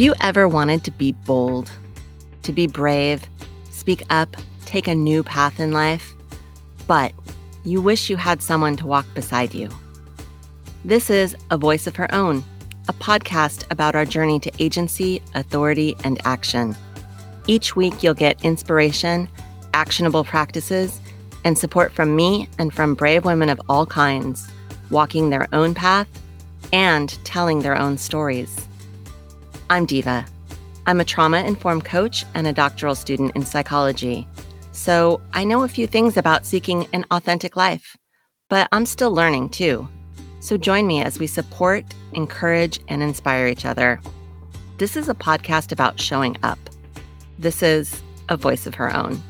Have you ever wanted to be bold, to be brave, speak up, take a new path in life, but you wish you had someone to walk beside you? This is A Voice of Her Own, a podcast about our journey to agency, authority, and action. Each week, you'll get inspiration, actionable practices, and support from me and from brave women of all kinds, walking their own path and telling their own stories. I'm Deva. I'm a trauma informed coach and a doctoral student in psychology. So I know a few things about seeking an authentic life, but I'm still learning too. So join me as we support, encourage, and inspire each other. This is a podcast about showing up. This is a voice of her own.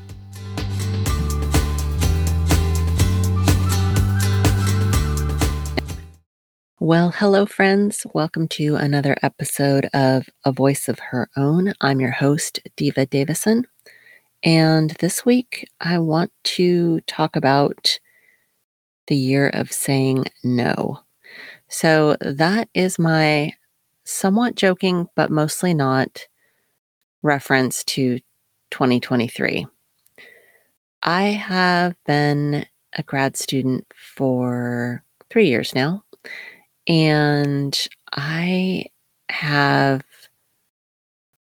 Well, hello, friends. Welcome to another episode of A Voice of Her Own. I'm your host, Deva Davisson. And this week, I want to talk about the year of saying no. So, that is my somewhat joking, but mostly not reference to 2023. I have been a grad student for three years now and I have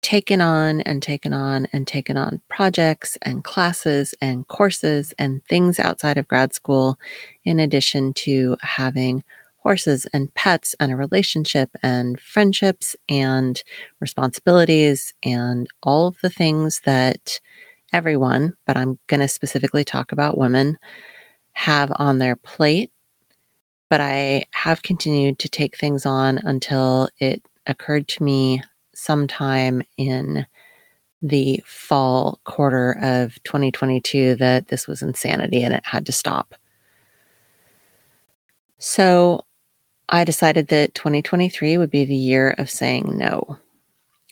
taken on and taken on and taken on projects and classes and courses and things outside of grad school, in addition to having horses and pets and a relationship and friendships and responsibilities and all of the things that everyone, but I'm going to specifically talk about women, have on their plate but I have continued to take things on until it occurred to me sometime in the fall quarter of 2022 that this was insanity and it had to stop. So I decided that 2023 would be the year of saying no.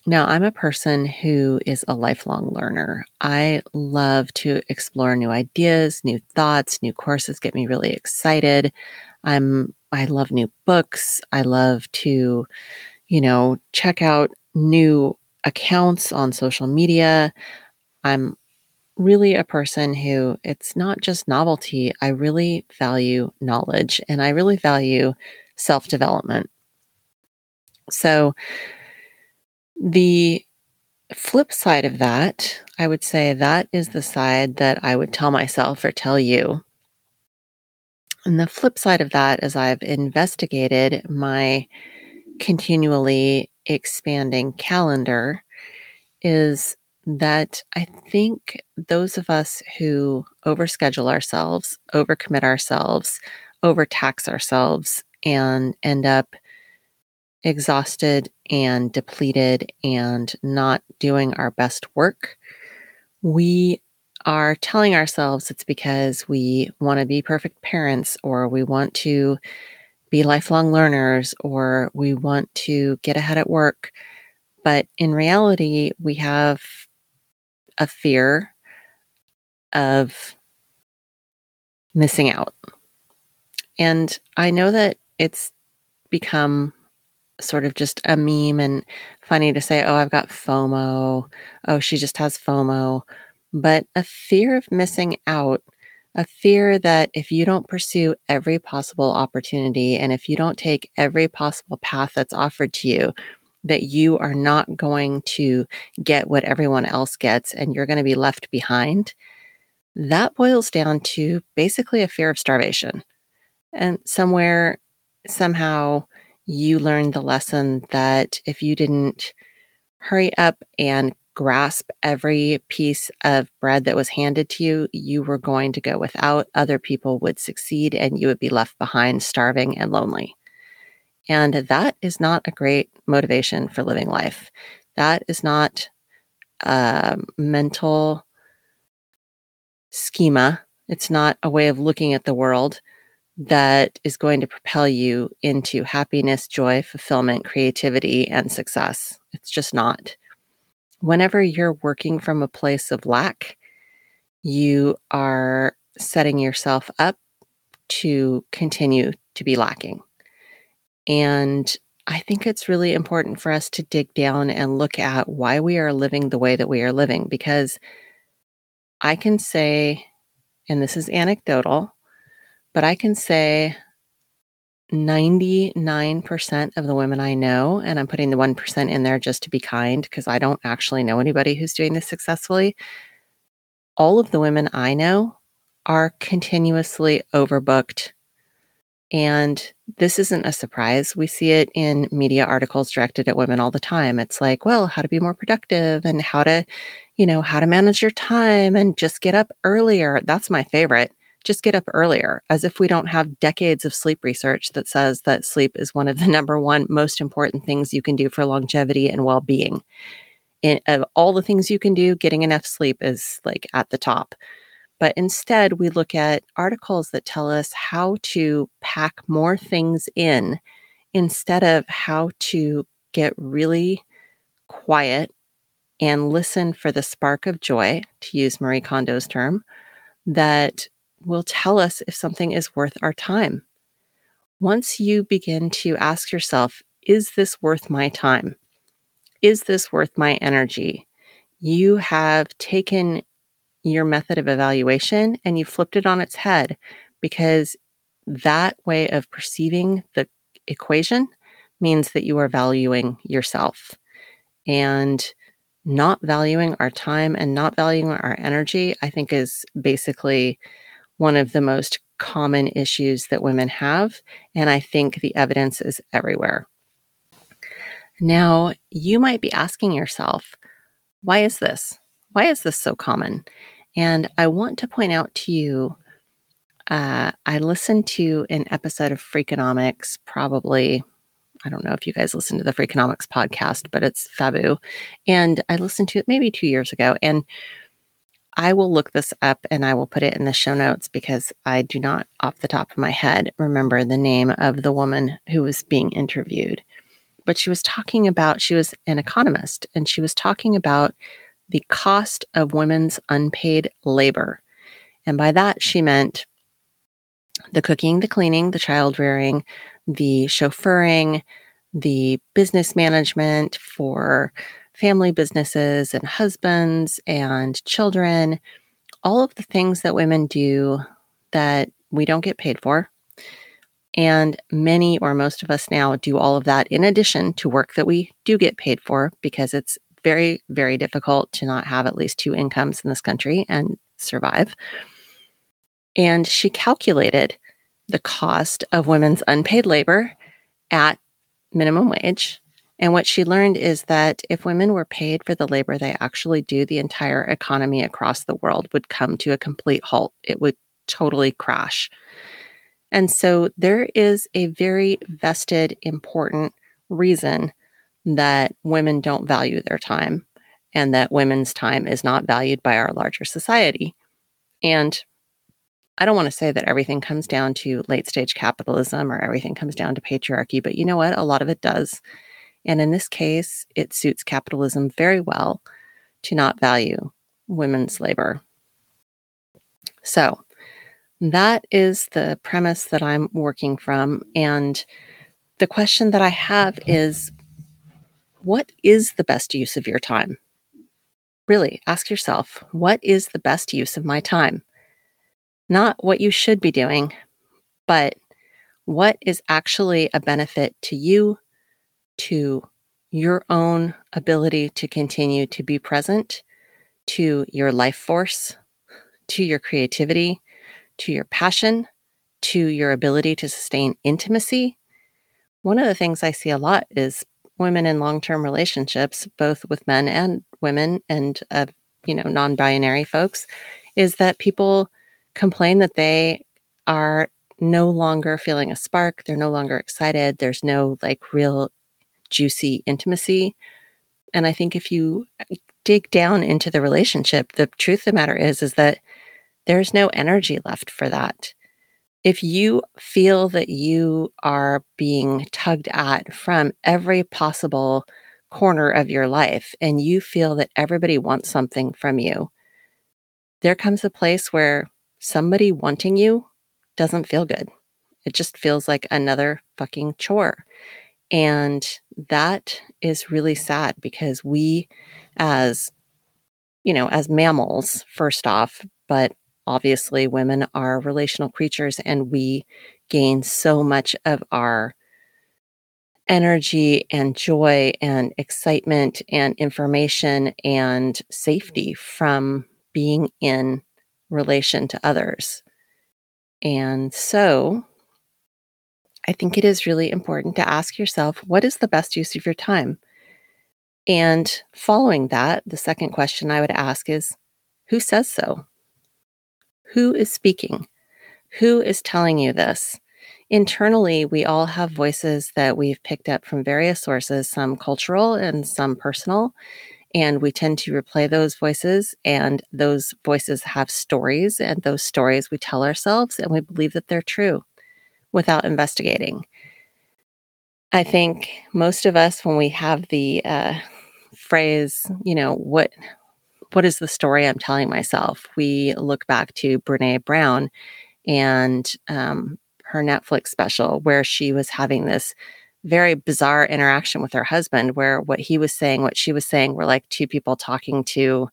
Now, I'm a person who is a lifelong learner. I love to explore new ideas, new thoughts, new courses get me really excited. I'm I love new books. I love to, you know, check out new accounts on social media. I'm really a person who it's not just novelty. I really value knowledge and I really value self development. So, the flip side of that, I would say that is the side that I would tell myself or tell you and the flip side of that, as I've investigated my continually expanding calendar, is that I think those of us who overschedule ourselves, overcommit ourselves, overtax ourselves, and end up exhausted and depleted and not doing our best work, we are telling ourselves it's because we want to be perfect parents or we want to be lifelong learners or we want to get ahead at work. But in reality, we have a fear of missing out. And I know that it's become sort of just a meme and funny to say, oh, I've got FOMO. Oh, she just has FOMO but a fear of missing out, a fear that if you don't pursue every possible opportunity and if you don't take every possible path that's offered to you, that you are not going to get what everyone else gets and you're going to be left behind. That boils down to basically a fear of starvation. And somewhere, somehow, you learned the lesson that if you didn't hurry up and grasp every piece of bread that was handed to you, you were going to go without. Other people would succeed and you would be left behind, starving and lonely. And that is not a great motivation for living life. That is not a mental schema. It's not a way of looking at the world that is going to propel you into happiness, joy, fulfillment, creativity, and success. It's just not whenever you're working from a place of lack, you are setting yourself up to continue to be lacking. And I think it's really important for us to dig down and look at why we are living the way that we are living because I can say, and this is anecdotal, but I can say 99% of the women I know, and I'm putting the 1% in there just to be kind because I don't actually know anybody who's doing this successfully. All of the women I know are continuously overbooked and this isn't a surprise. We see it in media articles directed at women all the time. It's like, well, how to be more productive and how to, you know, how to manage your time and just get up earlier. That's my favorite. Just get up earlier, as if we don't have decades of sleep research that says that sleep is one of the number one most important things you can do for longevity and well being. Of all the things you can do, getting enough sleep is like at the top. But instead, we look at articles that tell us how to pack more things in instead of how to get really quiet and listen for the spark of joy, to use Marie Kondo's term, that will tell us if something is worth our time. Once you begin to ask yourself, is this worth my time? Is this worth my energy? You have taken your method of evaluation and you flipped it on its head because that way of perceiving the equation means that you are valuing yourself and not valuing our time and not valuing our energy i think is basically one of the most common issues that women have and i think the evidence is everywhere now you might be asking yourself why is this why is this so common and I want to point out to you uh, I listened to an episode of Freakonomics, probably, I don't know if you guys listen to the Freakonomics podcast, but it's Fabu. And I listened to it maybe two years ago. And I will look this up and I will put it in the show notes because I do not, off the top of my head, remember the name of the woman who was being interviewed. But she was talking about, she was an economist, and she was talking about the cost of women's unpaid labor. And by that, she meant the cooking, the cleaning, the child rearing, the chauffeuring, the business management for family businesses and husbands and children, all of the things that women do that we don't get paid for. And many or most of us now do all of that in addition to work that we do get paid for because it's very, very difficult to not have at least two incomes in this country and survive. And she calculated the cost of women's unpaid labor at minimum wage. And what she learned is that if women were paid for the labor they actually do, the entire economy across the world would come to a complete halt. It would totally crash. And so there is a very vested, important reason that women don't value their time and that women's time is not valued by our larger society. And I don't want to say that everything comes down to late stage capitalism or everything comes down to patriarchy, but you know what? A lot of it does. And in this case, it suits capitalism very well to not value women's labor. So that is the premise that I'm working from. And the question that I have is what is the best use of your time? Really, ask yourself, what is the best use of my time? Not what you should be doing, but what is actually a benefit to you, to your own ability to continue to be present, to your life force, to your creativity, to your passion, to your ability to sustain intimacy. One of the things I see a lot is women in long-term relationships, both with men and women and uh, you know non-binary folks, is that people complain that they are no longer feeling a spark. They're no longer excited. There's no like real juicy intimacy. And I think if you uh, dig down into the relationship, the truth of the matter is is that there's no energy left for that if you feel that you are being tugged at from every possible corner of your life and you feel that everybody wants something from you, there comes a place where somebody wanting you doesn't feel good. It just feels like another fucking chore. And that is really sad because we as you know, as mammals, first off, but obviously women are relational creatures and we gain so much of our energy and joy and excitement and information and safety from being in relation to others. And so I think it is really important to ask yourself what is the best use of your time? And following that, the second question I would ask is who says so? Who is speaking? Who is telling you this? Internally, we all have voices that we've picked up from various sources, some cultural and some personal. And we tend to replay those voices, and those voices have stories, and those stories we tell ourselves, and we believe that they're true without investigating. I think most of us, when we have the uh, phrase, you know, what what is the story I'm telling myself? We look back to Brene Brown and um, her Netflix special, where she was having this very bizarre interaction with her husband, where what he was saying, what she was saying, were like two people talking to.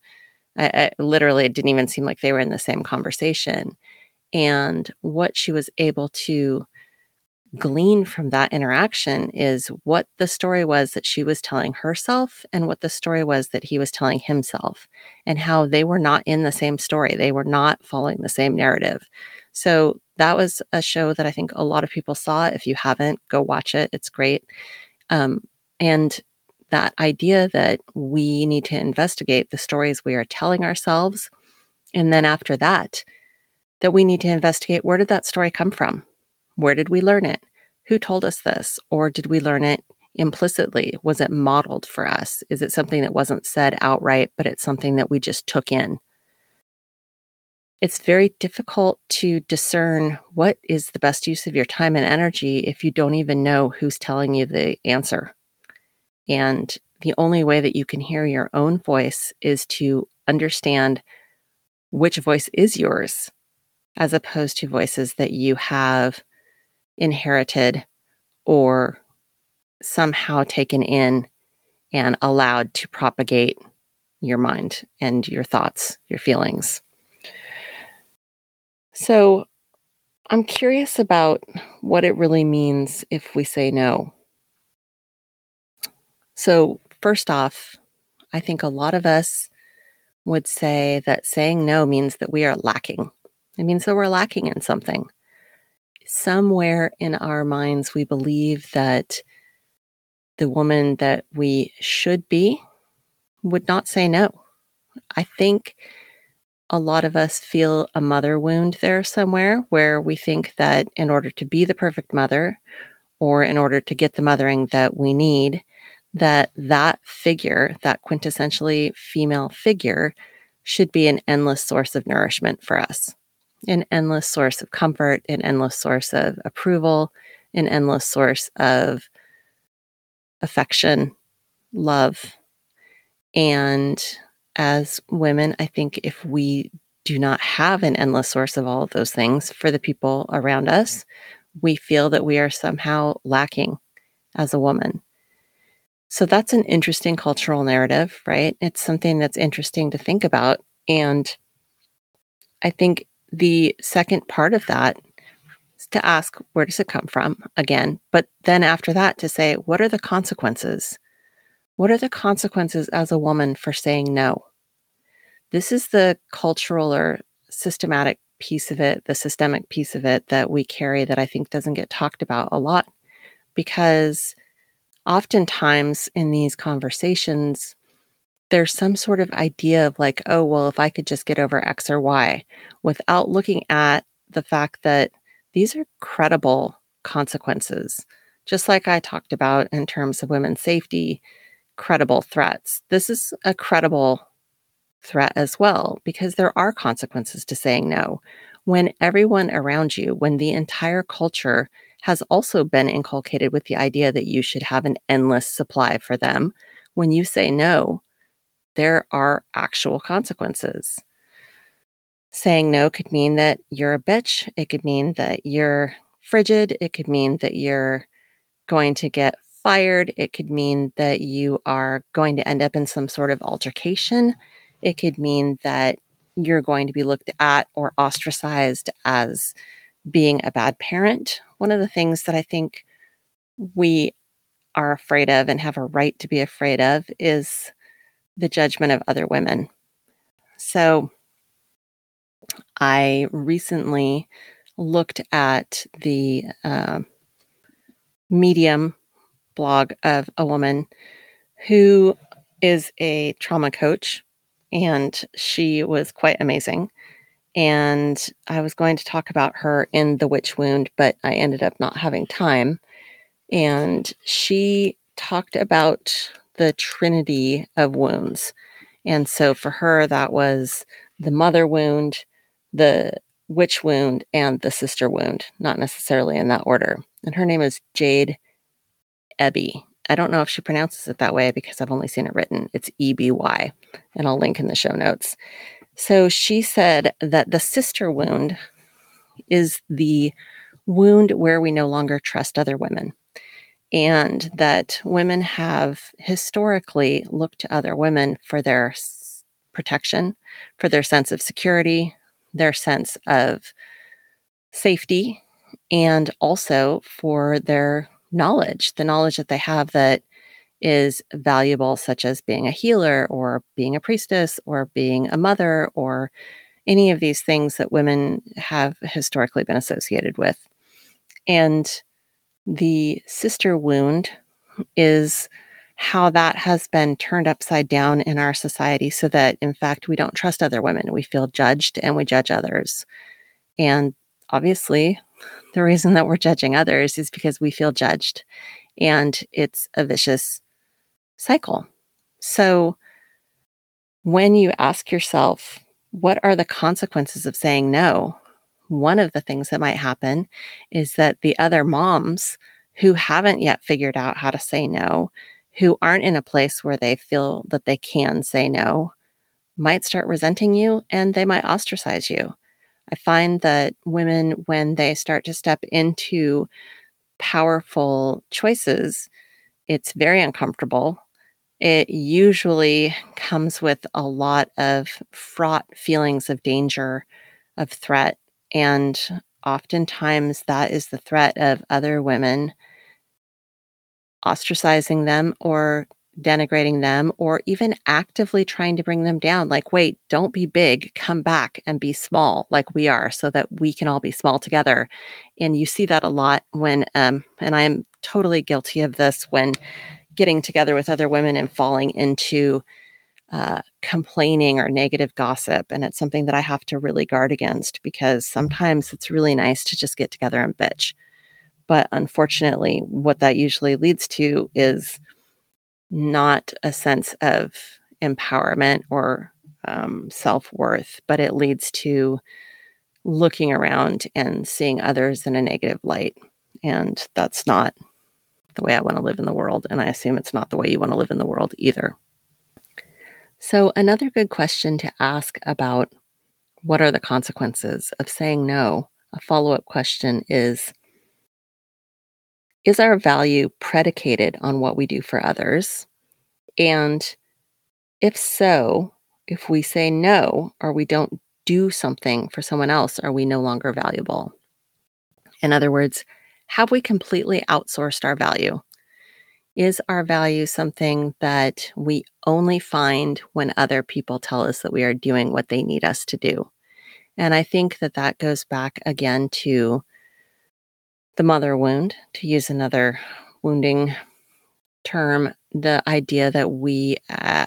I, I, literally, it didn't even seem like they were in the same conversation. And what she was able to glean from that interaction is what the story was that she was telling herself and what the story was that he was telling himself, and how they were not in the same story. They were not following the same narrative. So that was a show that I think a lot of people saw. If you haven't, go watch it. It's great. Um, and that idea that we need to investigate the stories we are telling ourselves. And then after that, that we need to investigate where did that story come from? Where did we learn it? Who told us this? Or did we learn it implicitly? Was it modeled for us? Is it something that wasn't said outright, but it's something that we just took in? It's very difficult to discern what is the best use of your time and energy if you don't even know who's telling you the answer. And the only way that you can hear your own voice is to understand which voice is yours as opposed to voices that you have inherited or somehow taken in and allowed to propagate your mind and your thoughts, your feelings. So, I'm curious about what it really means if we say no. So, first off, I think a lot of us would say that saying no means that we are lacking. It means that we're lacking in something. Somewhere in our minds, we believe that the woman that we should be would not say no. I think a lot of us feel a mother wound there somewhere where we think that in order to be the perfect mother or in order to get the mothering that we need, that that figure, that quintessentially female figure, should be an endless source of nourishment for us an endless source of comfort, an endless source of approval, an endless source of affection, love. And as women, I think if we do not have an endless source of all of those things for the people around us, we feel that we are somehow lacking as a woman. So that's an interesting cultural narrative, right? It's something that's interesting to think about. And I think the second part of that is to ask, where does it come from again? But then after that, to say, what are the consequences? What are the consequences as a woman for saying no? This is the cultural or systematic piece of it, the systemic piece of it that we carry that I think doesn't get talked about a lot because oftentimes in these conversations, there's some sort of idea of like, oh, well, if I could just get over X or Y without looking at the fact that these are credible consequences. Just like I talked about in terms of women's safety, credible threats. This is a credible threat as well because there are consequences to saying no. When everyone around you, when the entire culture has also been inculcated with the idea that you should have an endless supply for them, when you say no, there are actual consequences. Saying no could mean that you're a bitch. It could mean that you're frigid. It could mean that you're going to get fired. It could mean that you are going to end up in some sort of altercation. It could mean that you're going to be looked at or ostracized as being a bad parent. One of the things that I think we are afraid of and have a right to be afraid of is the judgment of other women. So I recently looked at the uh, Medium blog of a woman who is a trauma coach, and she was quite amazing. And I was going to talk about her in The Witch Wound, but I ended up not having time. And she talked about the trinity of wounds. And so for her, that was the mother wound, the witch wound, and the sister wound, not necessarily in that order. And her name is Jade Eby. I don't know if she pronounces it that way because I've only seen it written. It's E B Y, and I'll link in the show notes. So she said that the sister wound is the wound where we no longer trust other women. And that women have historically looked to other women for their protection, for their sense of security, their sense of safety, and also for their knowledge, the knowledge that they have that is valuable, such as being a healer or being a priestess or being a mother or any of these things that women have historically been associated with. And the sister wound is how that has been turned upside down in our society so that, in fact, we don't trust other women. We feel judged and we judge others. And obviously, the reason that we're judging others is because we feel judged. And it's a vicious cycle. So when you ask yourself, what are the consequences of saying no? One of the things that might happen is that the other moms who haven't yet figured out how to say no, who aren't in a place where they feel that they can say no, might start resenting you and they might ostracize you. I find that women, when they start to step into powerful choices, it's very uncomfortable it usually comes with a lot of fraught feelings of danger, of threat. And oftentimes that is the threat of other women ostracizing them or denigrating them or even actively trying to bring them down. Like, wait, don't be big, come back and be small like we are so that we can all be small together. And you see that a lot when, um, and I am totally guilty of this when getting together with other women and falling into uh, complaining or negative gossip. And it's something that I have to really guard against because sometimes it's really nice to just get together and bitch. But unfortunately, what that usually leads to is not a sense of empowerment or um, self worth, but it leads to looking around and seeing others in a negative light. And that's not the way I want to live in the world. And I assume it's not the way you want to live in the world either. So, another good question to ask about what are the consequences of saying no? A follow up question is Is our value predicated on what we do for others? And if so, if we say no or we don't do something for someone else, are we no longer valuable? In other words, have we completely outsourced our value? Is our value something that we only find when other people tell us that we are doing what they need us to do? And I think that that goes back again to the mother wound, to use another wounding term, the idea that we uh,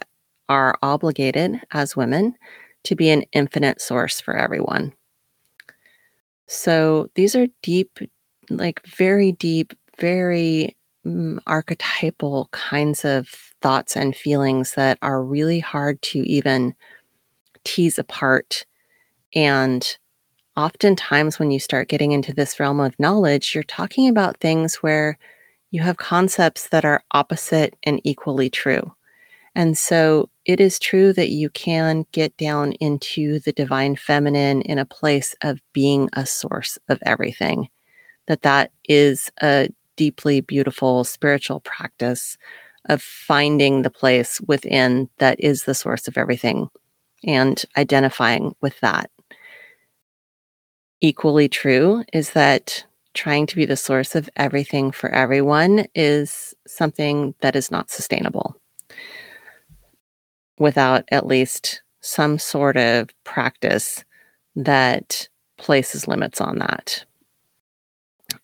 are obligated as women to be an infinite source for everyone. So these are deep, like very deep, very archetypal kinds of thoughts and feelings that are really hard to even tease apart. And oftentimes, when you start getting into this realm of knowledge, you're talking about things where you have concepts that are opposite and equally true. And so it is true that you can get down into the divine feminine in a place of being a source of everything that that is a deeply beautiful spiritual practice of finding the place within that is the source of everything and identifying with that. Equally true is that trying to be the source of everything for everyone is something that is not sustainable without at least some sort of practice that places limits on that.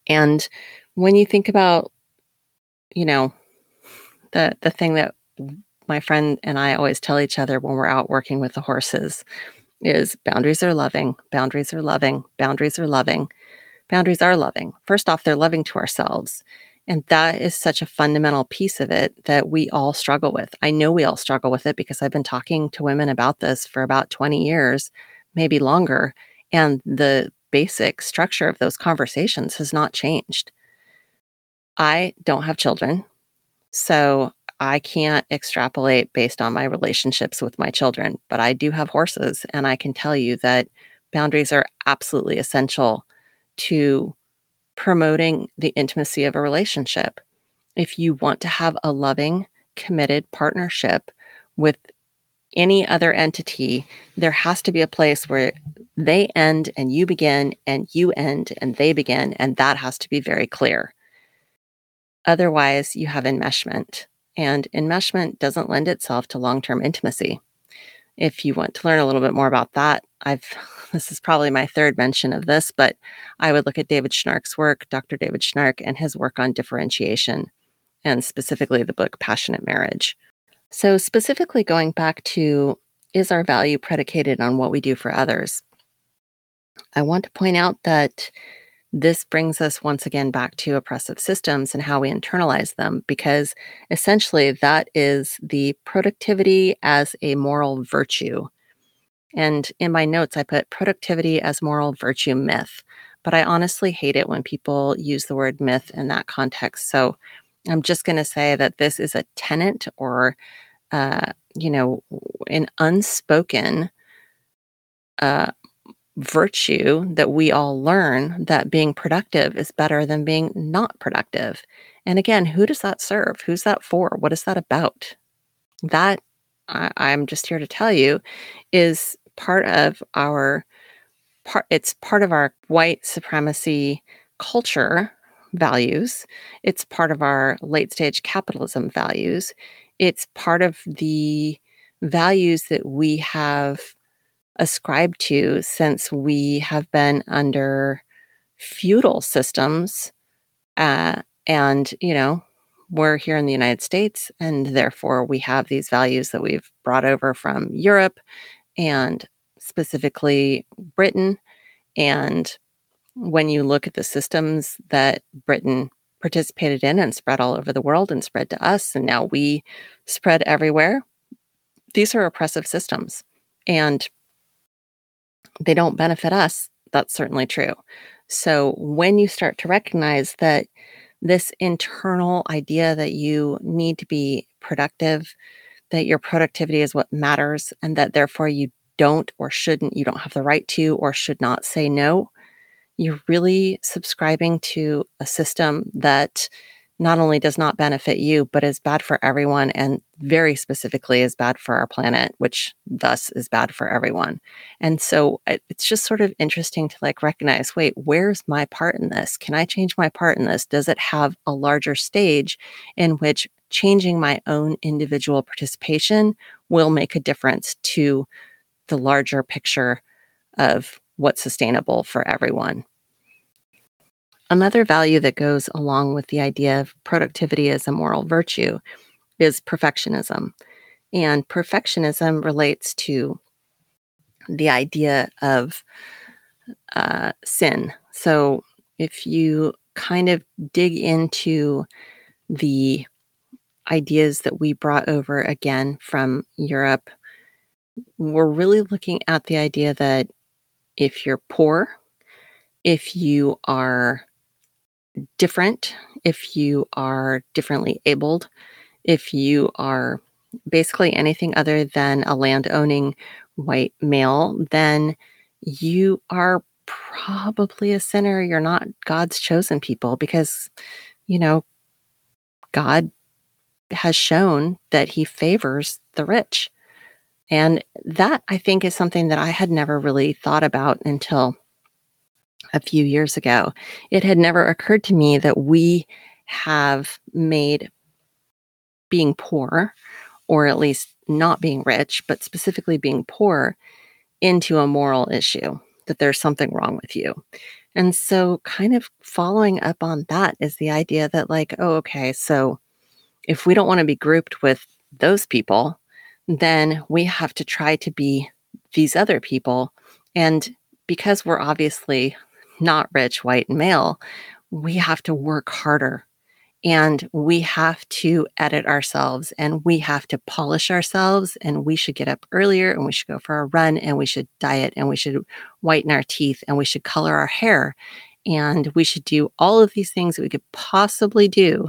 And when you think about, you know, the the thing that my friend and I always tell each other when we're out working with the horses is boundaries are loving, boundaries are loving, boundaries are loving. Boundaries are loving. First off, they're loving to ourselves. And that is such a fundamental piece of it that we all struggle with. I know we all struggle with it because I've been talking to women about this for about 20 years, maybe longer. And the basic structure of those conversations has not changed. I don't have children. So I can't extrapolate based on my relationships with my children, but I do have horses. And I can tell you that boundaries are absolutely essential to promoting the intimacy of a relationship. If you want to have a loving, committed partnership with any other entity, there has to be a place where they end and you begin, and you end and they begin, and that has to be very clear. Otherwise, you have enmeshment, and enmeshment doesn't lend itself to long term intimacy. If you want to learn a little bit more about that, I've this is probably my third mention of this, but I would look at David Schnarch's work, Dr. David Schnarch, and his work on differentiation, and specifically the book Passionate Marriage. So, specifically going back to is our value predicated on what we do for others? I want to point out that this brings us once again back to oppressive systems and how we internalize them, because essentially that is the productivity as a moral virtue. And in my notes, I put productivity as moral virtue myth, but I honestly hate it when people use the word myth in that context. So I'm just going to say that this is a tenant or, uh, you know, an unspoken uh, virtue that we all learn that being productive is better than being not productive. And again, who does that serve? Who's that for? What is that about? That I, I'm just here to tell you is part of our part it's part of our white supremacy culture values. It's part of our late stage capitalism values. It's part of the values that we have ascribed to since we have been under feudal systems. Uh, and, you know, we're here in the United States, and therefore we have these values that we've brought over from Europe and specifically Britain. And when you look at the systems that Britain participated in and spread all over the world and spread to us, and now we spread everywhere, these are oppressive systems. And they don't benefit us, that's certainly true. So when you start to recognize that this internal idea that you need to be productive, that your productivity is what matters, and that therefore you don't or shouldn't, you don't have the right to or should not say no, you're really subscribing to a system that not only does not benefit you, but is bad for everyone and very specifically is bad for our planet, which thus is bad for everyone. And so it's just sort of interesting to like recognize wait, where's my part in this? Can I change my part in this? Does it have a larger stage in which changing my own individual participation will make a difference to the larger picture of what's sustainable for everyone? Another value that goes along with the idea of productivity as a moral virtue is perfectionism. And perfectionism relates to the idea of uh, sin. So if you kind of dig into the ideas that we brought over again from Europe, we're really looking at the idea that if you're poor, if you are different, if you are differently abled, if you are basically anything other than a land owning white male, then you are probably a sinner. You're not God's chosen people because you know, God has shown that he favors the rich. And that I think is something that I had never really thought about until a few years ago. It had never occurred to me that we have made being poor, or at least not being rich, but specifically being poor, into a moral issue, that there's something wrong with you. And so, kind of following up on that is the idea that, like, oh, okay, so if we don't want to be grouped with those people, then we have to try to be these other people. And because we're obviously not rich, white, male, we have to work harder. And we have to edit ourselves and we have to polish ourselves and we should get up earlier and we should go for a run and we should diet and we should whiten our teeth and we should color our hair. And we should do all of these things that we could possibly do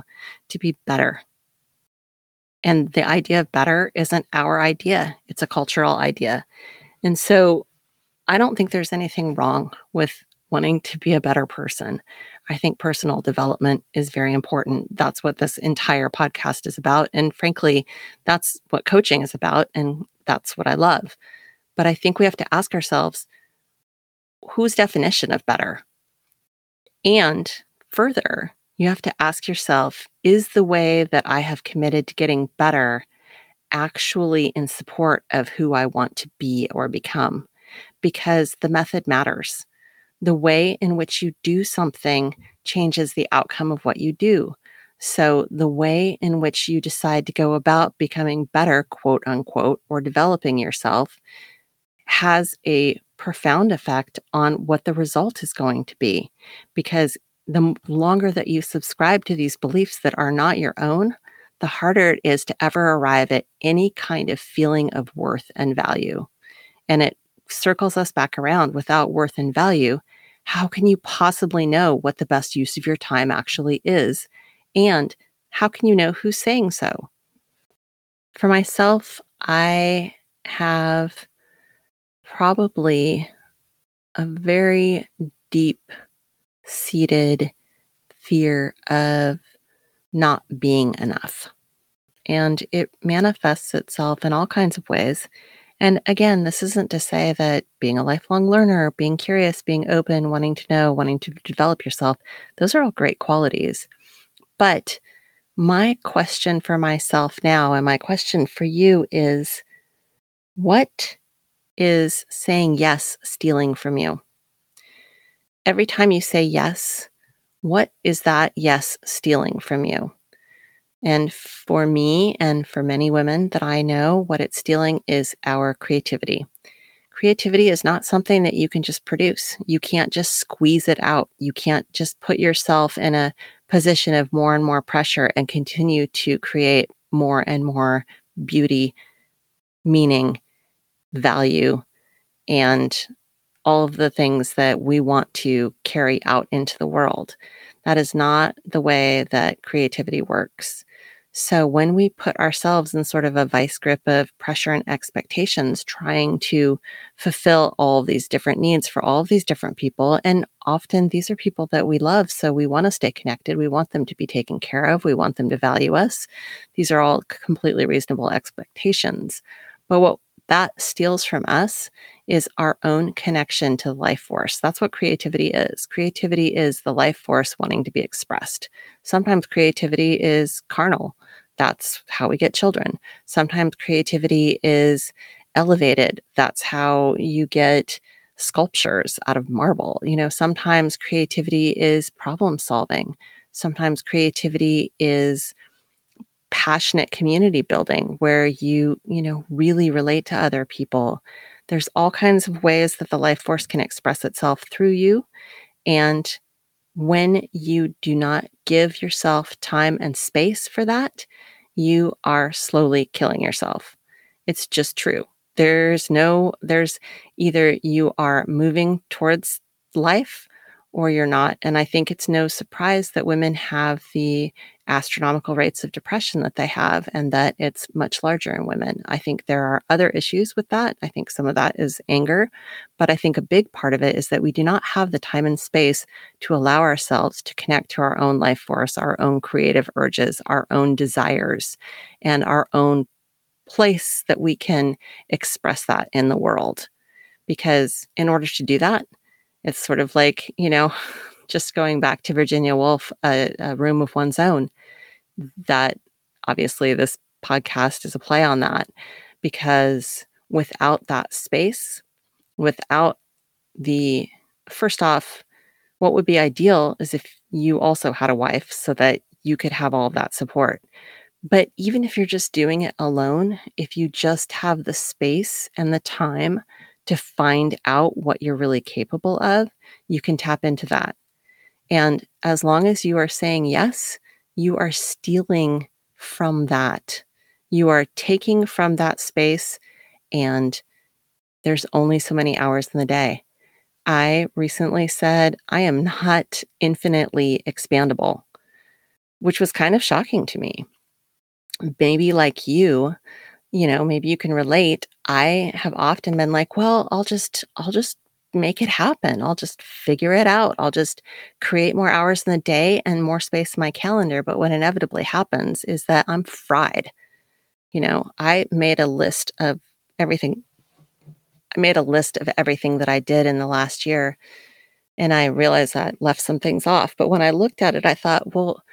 to be better. And the idea of better isn't our idea, it's a cultural idea. And so I don't think there's anything wrong with wanting to be a better person. I think personal development is very important. That's what this entire podcast is about. And frankly, that's what coaching is about. And that's what I love. But I think we have to ask ourselves whose definition of better? And further, you have to ask yourself is the way that I have committed to getting better actually in support of who I want to be or become? Because the method matters. The way in which you do something changes the outcome of what you do. So, the way in which you decide to go about becoming better, quote unquote, or developing yourself has a profound effect on what the result is going to be. Because the longer that you subscribe to these beliefs that are not your own, the harder it is to ever arrive at any kind of feeling of worth and value. And it circles us back around without worth and value. How can you possibly know what the best use of your time actually is? And how can you know who's saying so? For myself, I have probably a very deep seated fear of not being enough. And it manifests itself in all kinds of ways. And again, this isn't to say that being a lifelong learner, being curious, being open, wanting to know, wanting to develop yourself, those are all great qualities. But my question for myself now and my question for you is what is saying yes stealing from you? every time you say yes, what is that yes stealing from you? And for me and for many women that I know, what it's stealing is our creativity. Creativity is not something that you can just produce. You can't just squeeze it out. You can't just put yourself in a position of more and more pressure and continue to create more and more beauty, meaning, value, and all of the things that we want to carry out into the world. That is not the way that creativity works. So, when we put ourselves in sort of a vice grip of pressure and expectations, trying to fulfill all these different needs for all of these different people, and often these are people that we love. So, we want to stay connected. We want them to be taken care of. We want them to value us. These are all completely reasonable expectations. But what that steals from us is our own connection to life force. That's what creativity is. Creativity is the life force wanting to be expressed. Sometimes creativity is carnal. That's how we get children. Sometimes creativity is elevated. That's how you get sculptures out of marble. You know, sometimes creativity is problem solving. Sometimes creativity is passionate community building where you, you know, really relate to other people. There's all kinds of ways that the life force can express itself through you. And when you do not give yourself time and space for that, you are slowly killing yourself. It's just true. There's no, there's either you are moving towards life or you're not. And I think it's no surprise that women have the astronomical rates of depression that they have and that it's much larger in women. I think there are other issues with that. I think some of that is anger, but I think a big part of it is that we do not have the time and space to allow ourselves to connect to our own life force, our own creative urges, our own desires, and our own place that we can express that in the world. Because in order to do that, it's sort of like, you know, just going back to Virginia Woolf, a, a room of one's own. That obviously this podcast is a play on that because without that space, without the first off, what would be ideal is if you also had a wife so that you could have all of that support. But even if you're just doing it alone, if you just have the space and the time to find out what you're really capable of, you can tap into that. And as long as you are saying yes, you are stealing from that. You are taking from that space, and there's only so many hours in the day. I recently said, I am not infinitely expandable, which was kind of shocking to me. Maybe like you, you know, maybe you can relate. I have often been like, well, I'll just, I'll just make it happen. I'll just figure it out. I'll just create more hours in the day and more space in my calendar. But what inevitably happens is that I'm fried. You know, I made a list of everything. I made a list of everything that I did in the last year. And I realized I left some things off. But when I looked at it, I thought, well,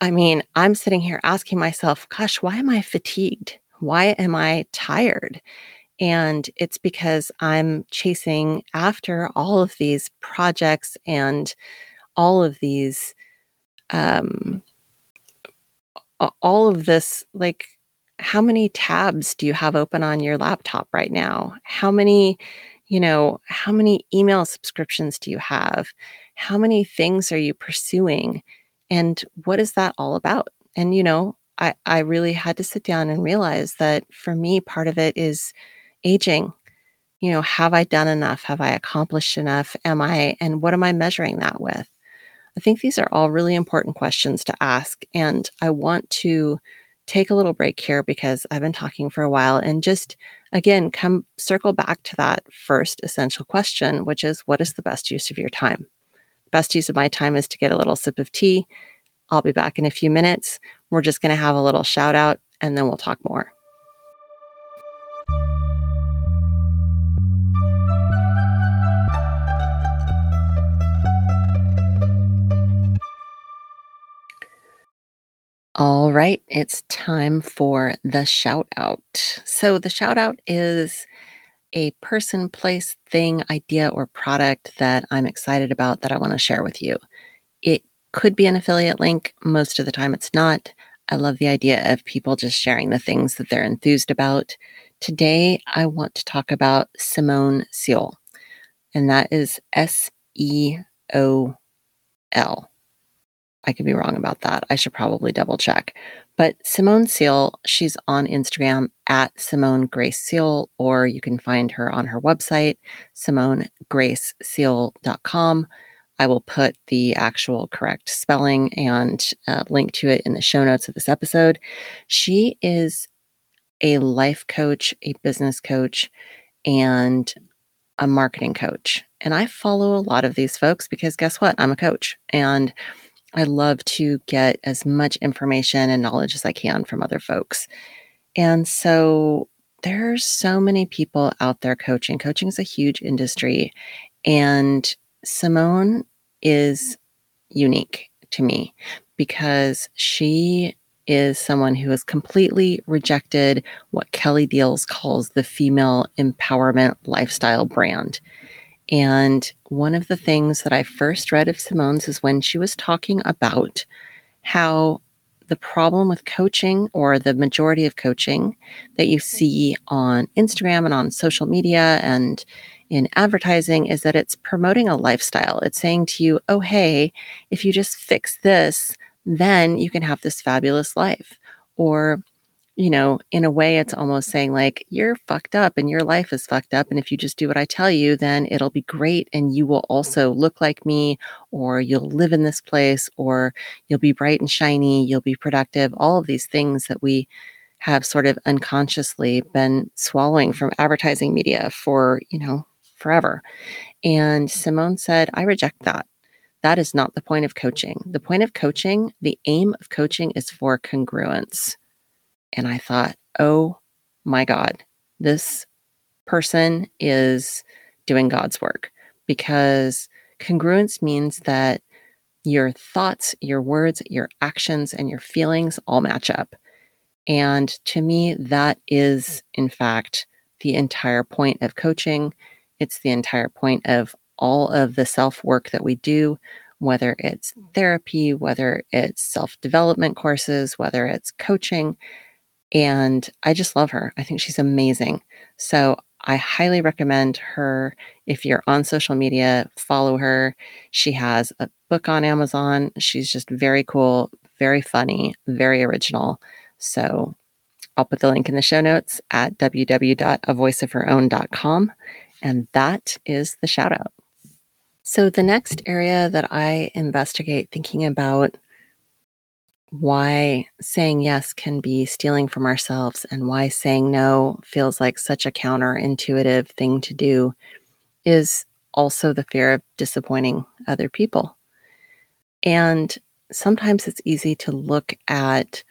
I mean, I'm sitting here asking myself, gosh, why am I fatigued? Why am I tired? And it's because I'm chasing after all of these projects and all of these, um, all of this, like, how many tabs do you have open on your laptop right now? How many, you know, how many email subscriptions do you have? How many things are you pursuing? And what is that all about? And, you know, I, I really had to sit down and realize that for me, part of it is aging. You know, have I done enough? Have I accomplished enough? Am I, and what am I measuring that with? I think these are all really important questions to ask. And I want to take a little break here because I've been talking for a while and just again come circle back to that first essential question, which is what is the best use of your time? Best use of my time is to get a little sip of tea. I'll be back in a few minutes. We're just going to have a little shout out and then we'll talk more. All right, it's time for the shout out. So, the shout out is a person, place, thing, idea, or product that I'm excited about that I want to share with you. It could be an affiliate link. Most of the time, it's not. I love the idea of people just sharing the things that they're enthused about. Today, I want to talk about Simone Seol, and that is S E O L. I could be wrong about that. I should probably double check. But Simone Seol, she's on Instagram at Simone Grace Seol, or you can find her on her website, simonegraceseol.com. I will put the actual correct spelling and uh, link to it in the show notes of this episode. She is a life coach, a business coach, and a marketing coach. And I follow a lot of these folks because guess what? I'm a coach. And I love to get as much information and knowledge as I can from other folks. And so there's so many people out there coaching. Coaching is a huge industry. And Simone is unique to me because she is someone who has completely rejected what Kelly Diels calls the female empowerment lifestyle brand. And one of the things that I first read of Simone's is when she was talking about how the problem with coaching or the majority of coaching that you mm-hmm. see on Instagram and on social media and in advertising is that it's promoting a lifestyle. It's saying to you, oh, hey, if you just fix this, then you can have this fabulous life. Or you know, in a way, it's almost saying, like, you're fucked up and your life is fucked up. And if you just do what I tell you, then it'll be great. And you will also look like me, or you'll live in this place, or you'll be bright and shiny, you'll be productive. All of these things that we have sort of unconsciously been swallowing from advertising media for, you know, forever. And Simone said, I reject that. That is not the point of coaching. The point of coaching, the aim of coaching is for congruence. And I thought, oh my God, this person is doing God's work because congruence means that your thoughts, your words, your actions, and your feelings all match up. And to me, that is, in fact, the entire point of coaching. It's the entire point of all of the self work that we do, whether it's therapy, whether it's self development courses, whether it's coaching. And I just love her. I think she's amazing. So I highly recommend her. If you're on social media, follow her. She has a book on Amazon. She's just very cool, very funny, very original. So I'll put the link in the show notes at www.avoiceofherown.com. And that is the shout out. So, the next area that I investigate thinking about why saying yes can be stealing from ourselves and why saying no feels like such a counterintuitive thing to do is also the fear of disappointing other people. And sometimes it's easy to look at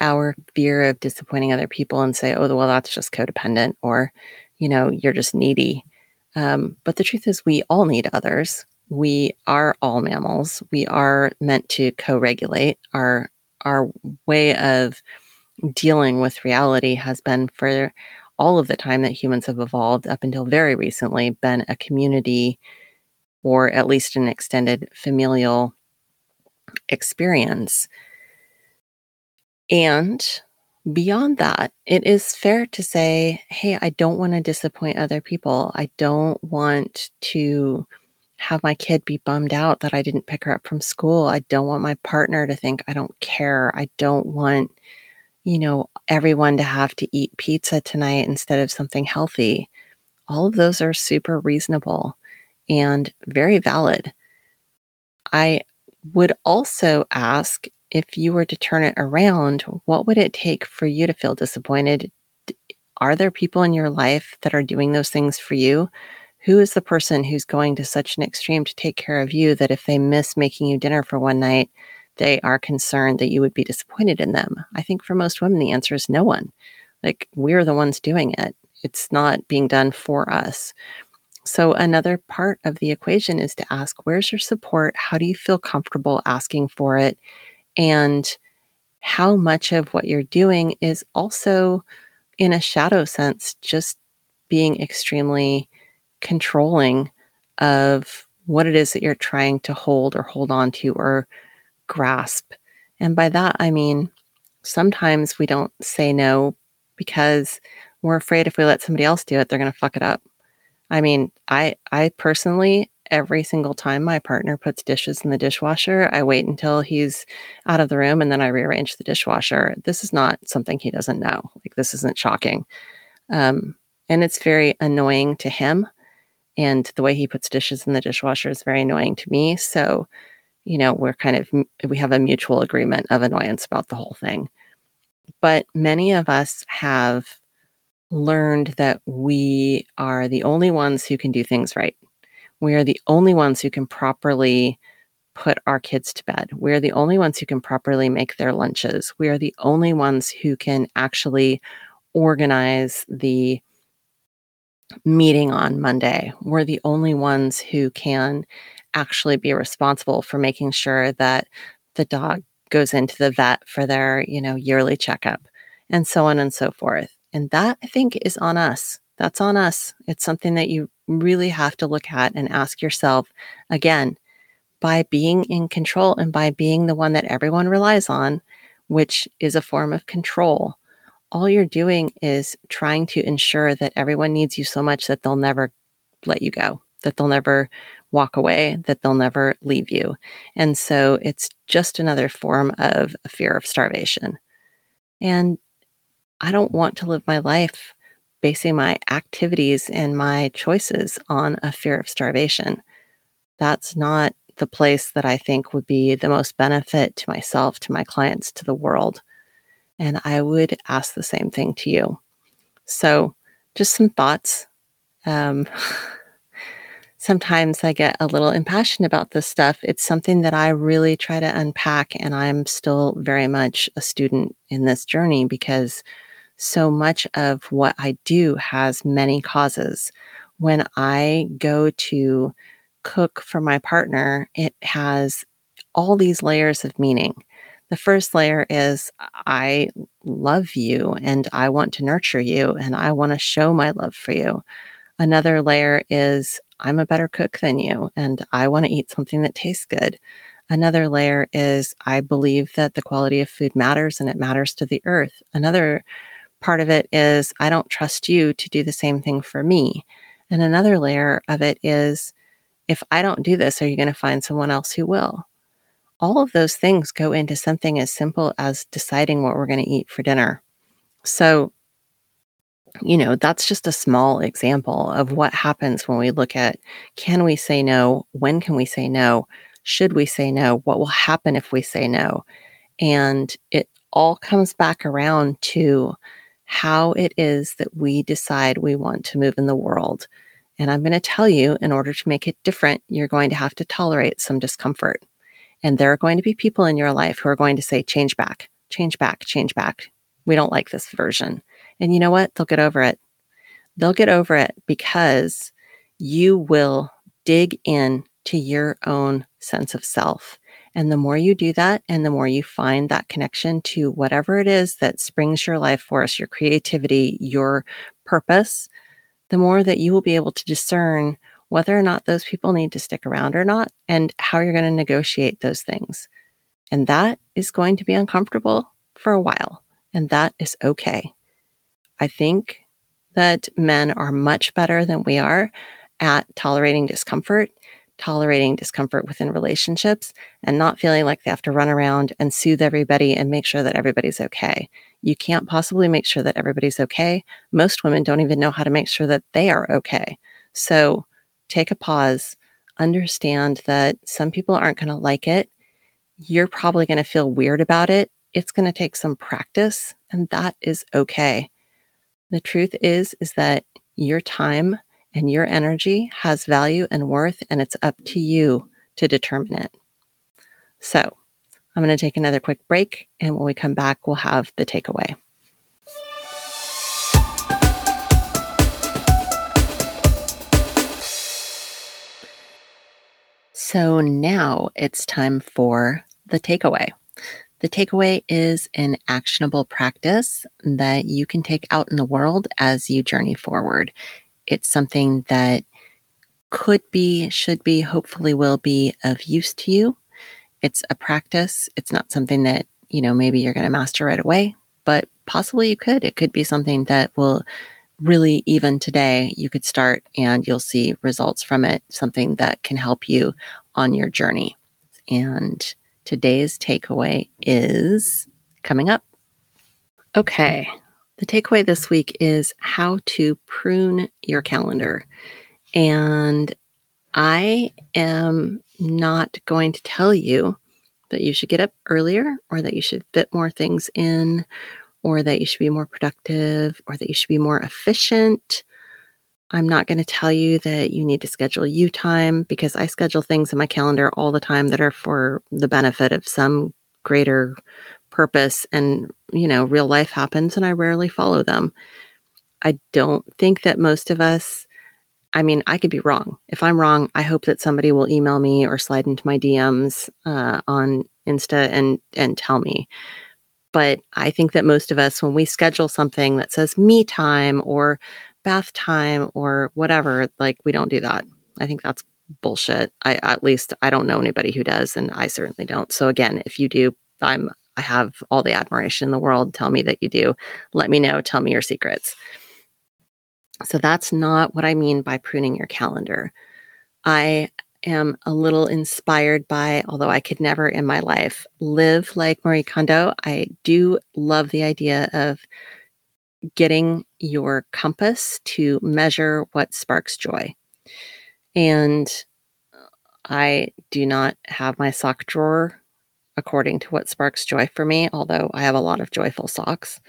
our fear of disappointing other people and say, oh, well, that's just codependent, or, you know, you're just needy. Um, but the truth is, we all need others we are all mammals. We are meant to co-regulate. Our our way of dealing with reality has been for all of the time that humans have evolved up until very recently been a community or at least an extended familial experience. And beyond that, it is fair to say, hey, I don't want to disappoint other people. I don't want to have my kid be bummed out that I didn't pick her up from school. I don't want my partner to think I don't care. I don't want, you know, everyone to have to eat pizza tonight instead of something healthy. All of those are super reasonable and very valid. I would also ask if you were to turn it around, what would it take for you to feel disappointed? Are there people in your life that are doing those things for you? Who is the person who's going to such an extreme to take care of you that if they miss making you dinner for one night, they are concerned that you would be disappointed in them? I think for most women, the answer is no one. Like, we're the ones doing it, it's not being done for us. So, another part of the equation is to ask where's your support? How do you feel comfortable asking for it? And how much of what you're doing is also, in a shadow sense, just being extremely controlling of what it is that you're trying to hold or hold on to or grasp. And by that, I mean, sometimes we don't say no because we're afraid if we let somebody else do it, they're going to fuck it up. I mean, I I personally every single time my partner puts dishes in the dishwasher, I wait until he's out of the room and then I rearrange the dishwasher. This is not something he doesn't know. Like this isn't shocking. Um, and it's very annoying to him and the way he puts dishes in the dishwasher is very annoying to me. So, you know, we're kind of, we have a mutual agreement of annoyance about the whole thing. But many of us have learned that we are the only ones who can do things right. We are the only ones who can properly put our kids to bed. We're the only ones who can properly make their lunches. We are the only ones who can actually organize the meeting on Monday. We're the only ones who can actually be responsible for making sure that the dog goes into the vet for their, you know, yearly checkup and so on and so forth. And that I think is on us. That's on us. It's something that you really have to look at and ask yourself again by being in control and by being the one that everyone relies on, which is a form of control all you're doing is trying to ensure that everyone needs you so much that they'll never let you go, that they'll never walk away, that they'll never leave you. And so it's just another form of a fear of starvation. And I don't want to live my life basing my activities and my choices on a fear of starvation. That's not the place that I think would be the most benefit to myself, to my clients, to the world. And I would ask the same thing to you. So, just some thoughts. Um, sometimes I get a little impassioned about this stuff. It's something that I really try to unpack, and I'm still very much a student in this journey because so much of what I do has many causes. When I go to cook for my partner, it has all these layers of meaning. The first layer is I love you and I want to nurture you and I want to show my love for you. Another layer is I'm a better cook than you and I want to eat something that tastes good. Another layer is I believe that the quality of food matters and it matters to the earth. Another part of it is I don't trust you to do the same thing for me. And another layer of it is if I don't do this, are you going to find someone else who will? All of those things go into something as simple as deciding what we're going to eat for dinner. So, you know, that's just a small example of what happens when we look at can we say no? When can we say no? Should we say no? What will happen if we say no? And it all comes back around to how it is that we decide we want to move in the world. And I'm going to tell you, in order to make it different, you're going to have to tolerate some discomfort. And there are going to be people in your life who are going to say, change back, change back, change back. We don't like this version. And you know what? They'll get over it. They'll get over it because you will dig in to your own sense of self. And the more you do that, and the more you find that connection to whatever it is that springs your life force, your creativity, your purpose, the more that you will be able to discern whether or not those people need to stick around or not, and how you're going to negotiate those things. And that is going to be uncomfortable for a while, and that is okay. I think that men are much better than we are at tolerating discomfort, tolerating discomfort within relationships, and not feeling like they have to run around and soothe everybody and make sure that everybody's okay. You can't possibly make sure that everybody's okay. Most women don't even know how to make sure that they are okay. So take a pause, understand that some people aren't going to like it. You're probably going to feel weird about it. It's going to take some practice, and that is okay. The truth is is that your time and your energy has value and worth, and it's up to you to determine it. So, I'm going to take another quick break, and when we come back, we'll have the takeaway. So now it's time for the takeaway. The takeaway is an actionable practice that you can take out in the world as you journey forward. It's something that could be, should be, hopefully will be of use to you. It's a practice. It's not something that, you know, maybe you're going to master right away, but possibly you could. It could be something that will really even today you could start and you'll see results from it, something that can help you on your journey. And today's takeaway is coming up. Okay. The takeaway this week is how to prune your calendar. And I am not going to tell you that you should get up earlier or that you should fit more things in or that you should be more productive or that you should be more efficient. I'm not going to tell you that you need to schedule you time because I schedule things in my calendar all the time that are for the benefit of some greater purpose and you know real life happens and I rarely follow them. I don't think that most of us I mean, I could be wrong. If I'm wrong, I hope that somebody will email me or slide into my DMs uh, on Insta and and tell me. But I think that most of us, when we schedule something that says me time or bath time or whatever, like we don't do that. I think that's bullshit. I at least I don't know anybody who does, and I certainly don't. So again, if you do, I'm I have all the admiration in the world. Tell me that you do. Let me know. Tell me your secrets. So that's not what I mean by pruning your calendar. I am a little inspired by, although I could never in my life live like Marie Kondo, I do love the idea of getting your compass to measure what sparks joy. And I do not have my sock drawer according to what sparks joy for me, although I have a lot of joyful socks.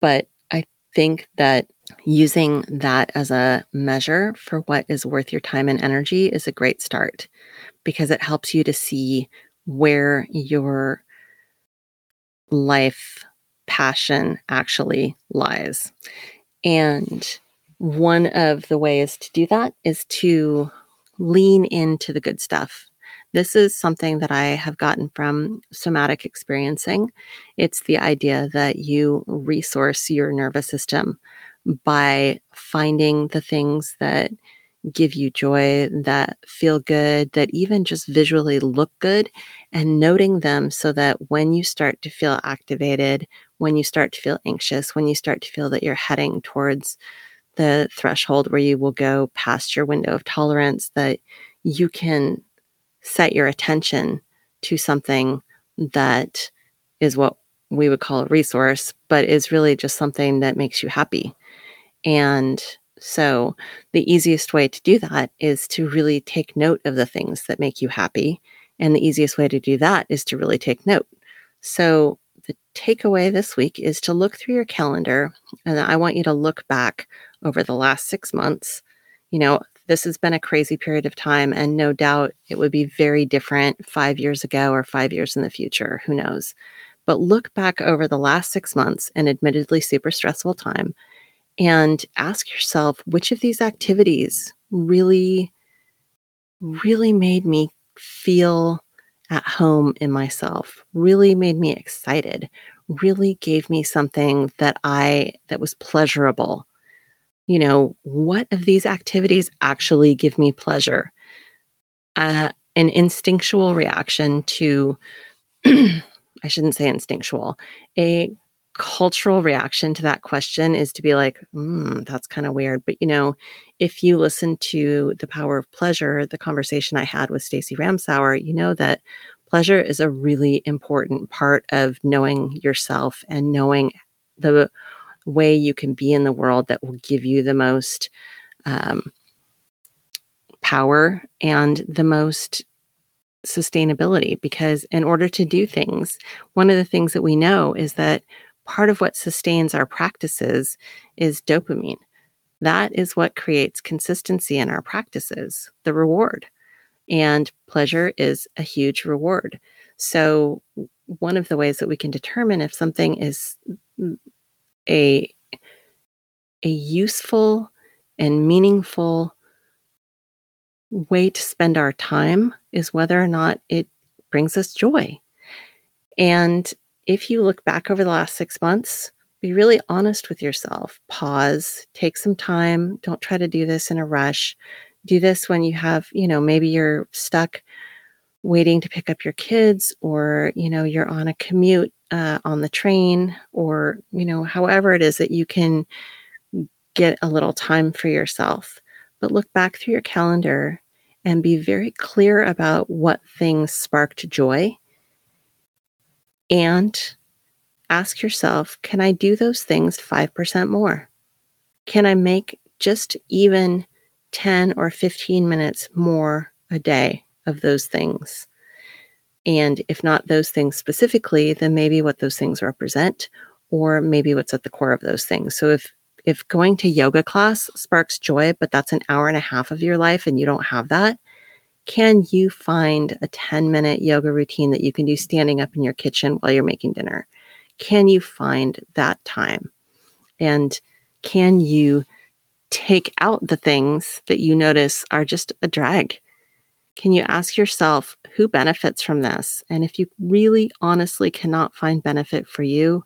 But I think that using that as a measure for what is worth your time and energy is a great start because it helps you to see where your life passion actually lies. And one of the ways to do that is to lean into the good stuff. This is something that I have gotten from somatic experiencing. It's the idea that you resource your nervous system by finding the things that give you joy, that feel good, that even just visually look good, and noting them so that when you start to feel activated, when you start to feel anxious, when you start to feel that you're heading towards the threshold where you will go past your window of tolerance, that you can set your attention to something that is what we would call a resource, but is really just something that makes you happy. And so, the easiest way to do that is to really take note of the things that make you happy. And the easiest way to do that is to really take note. So, the takeaway this week is to look through your calendar. And I want you to look back over the last six months. You know, this has been a crazy period of time, and no doubt it would be very different five years ago or five years in the future. Who knows? But look back over the last six months, an admittedly super stressful time, and ask yourself which of these activities really, really made me feel at home in myself, really made me excited, really gave me something that I, that was pleasurable. You know, what of these activities actually give me pleasure? Uh, an instinctual reaction to, I shouldn't say instinctual, a cultural reaction to that question is to be like, mm, that's kind of weird. But you know, if you listen to The Power of Pleasure, the conversation I had with Stacey Ramsauer, you know that pleasure is a really important part of knowing yourself and knowing the way you can be in the world that will give you the most um, power and the most sustainability because in order to do things one of the things that we know is that part of what sustains our practices is dopamine. That is what creates consistency in our practices, the reward. And pleasure is a huge reward. So, one of the ways that we can determine if something is mm, a, a useful and meaningful way to spend our time is whether or not it brings us joy. And if you look back over the last six months, be really honest with yourself. Pause, take some time. Don't try to do this in a rush. Do this when you have, you know, maybe you're stuck waiting to pick up your kids or, you know, you're on a commute uh, on the train or, you know, however it is that you can get a little time for yourself. But look back through your calendar and be very clear about what things sparked joy and ask yourself can I do those things 5% more? Can I make just even 10 or 15 minutes more a day of those things? And if not those things specifically, then maybe what those things represent, or maybe what's at the core of those things. So if if going to yoga class sparks joy, but that's an hour and a half of your life and you don't have that, can you find a 10 minute yoga routine that you can do standing up in your kitchen while you're making dinner? Can you find that time? And can you take out the things that you notice are just a drag? Can you ask yourself who benefits from this? And if you really honestly cannot find benefit for you,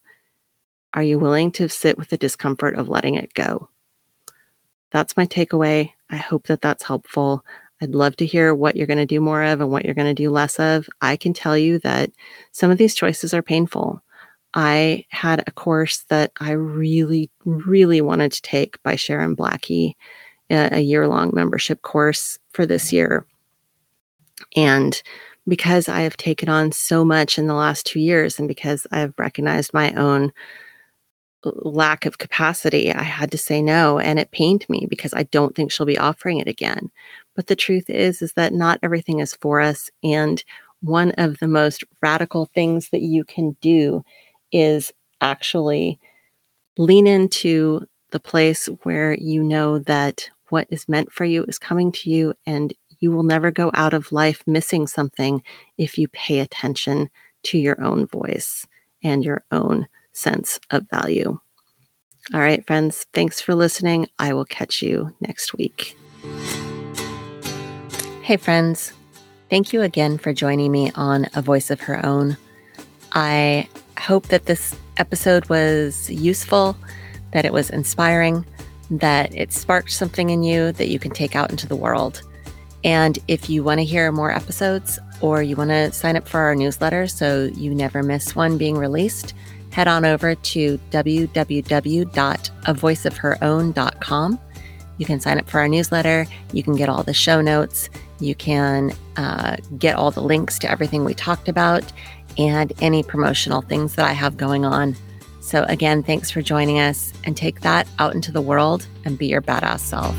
are you willing to sit with the discomfort of letting it go? That's my takeaway. I hope that that's helpful. I'd love to hear what you're going to do more of and what you're going to do less of. I can tell you that some of these choices are painful. I had a course that I really, really wanted to take by Sharon Blackie, a, year long membership course for this year. And because I have taken on so much in the last two years, and because I've recognized my own lack of capacity, I had to say no. And it pained me because I don't think she'll be offering it again. But the truth is, is that not everything is for us. And one of the most radical things that you can do is actually lean into the place where you know that what is meant for you is coming to you and you will never go out of life missing something if you pay attention to your own voice and your own sense of value. All right, friends, thanks for listening. I will catch you next week. Hey, friends. Thank you again for joining me on A Voice of Her Own. I hope that this episode was useful, that it was inspiring, that it sparked something in you that you can take out into the world. And if you want to hear more episodes or you want to sign up for our newsletter so you never miss one being released, head on over to www.avoiceofherown.com. You can sign up for our newsletter. You can get all the show notes. You can uh, get all the links to everything we talked about and any promotional things that I have going on. So, again, thanks for joining us and take that out into the world and be your badass self.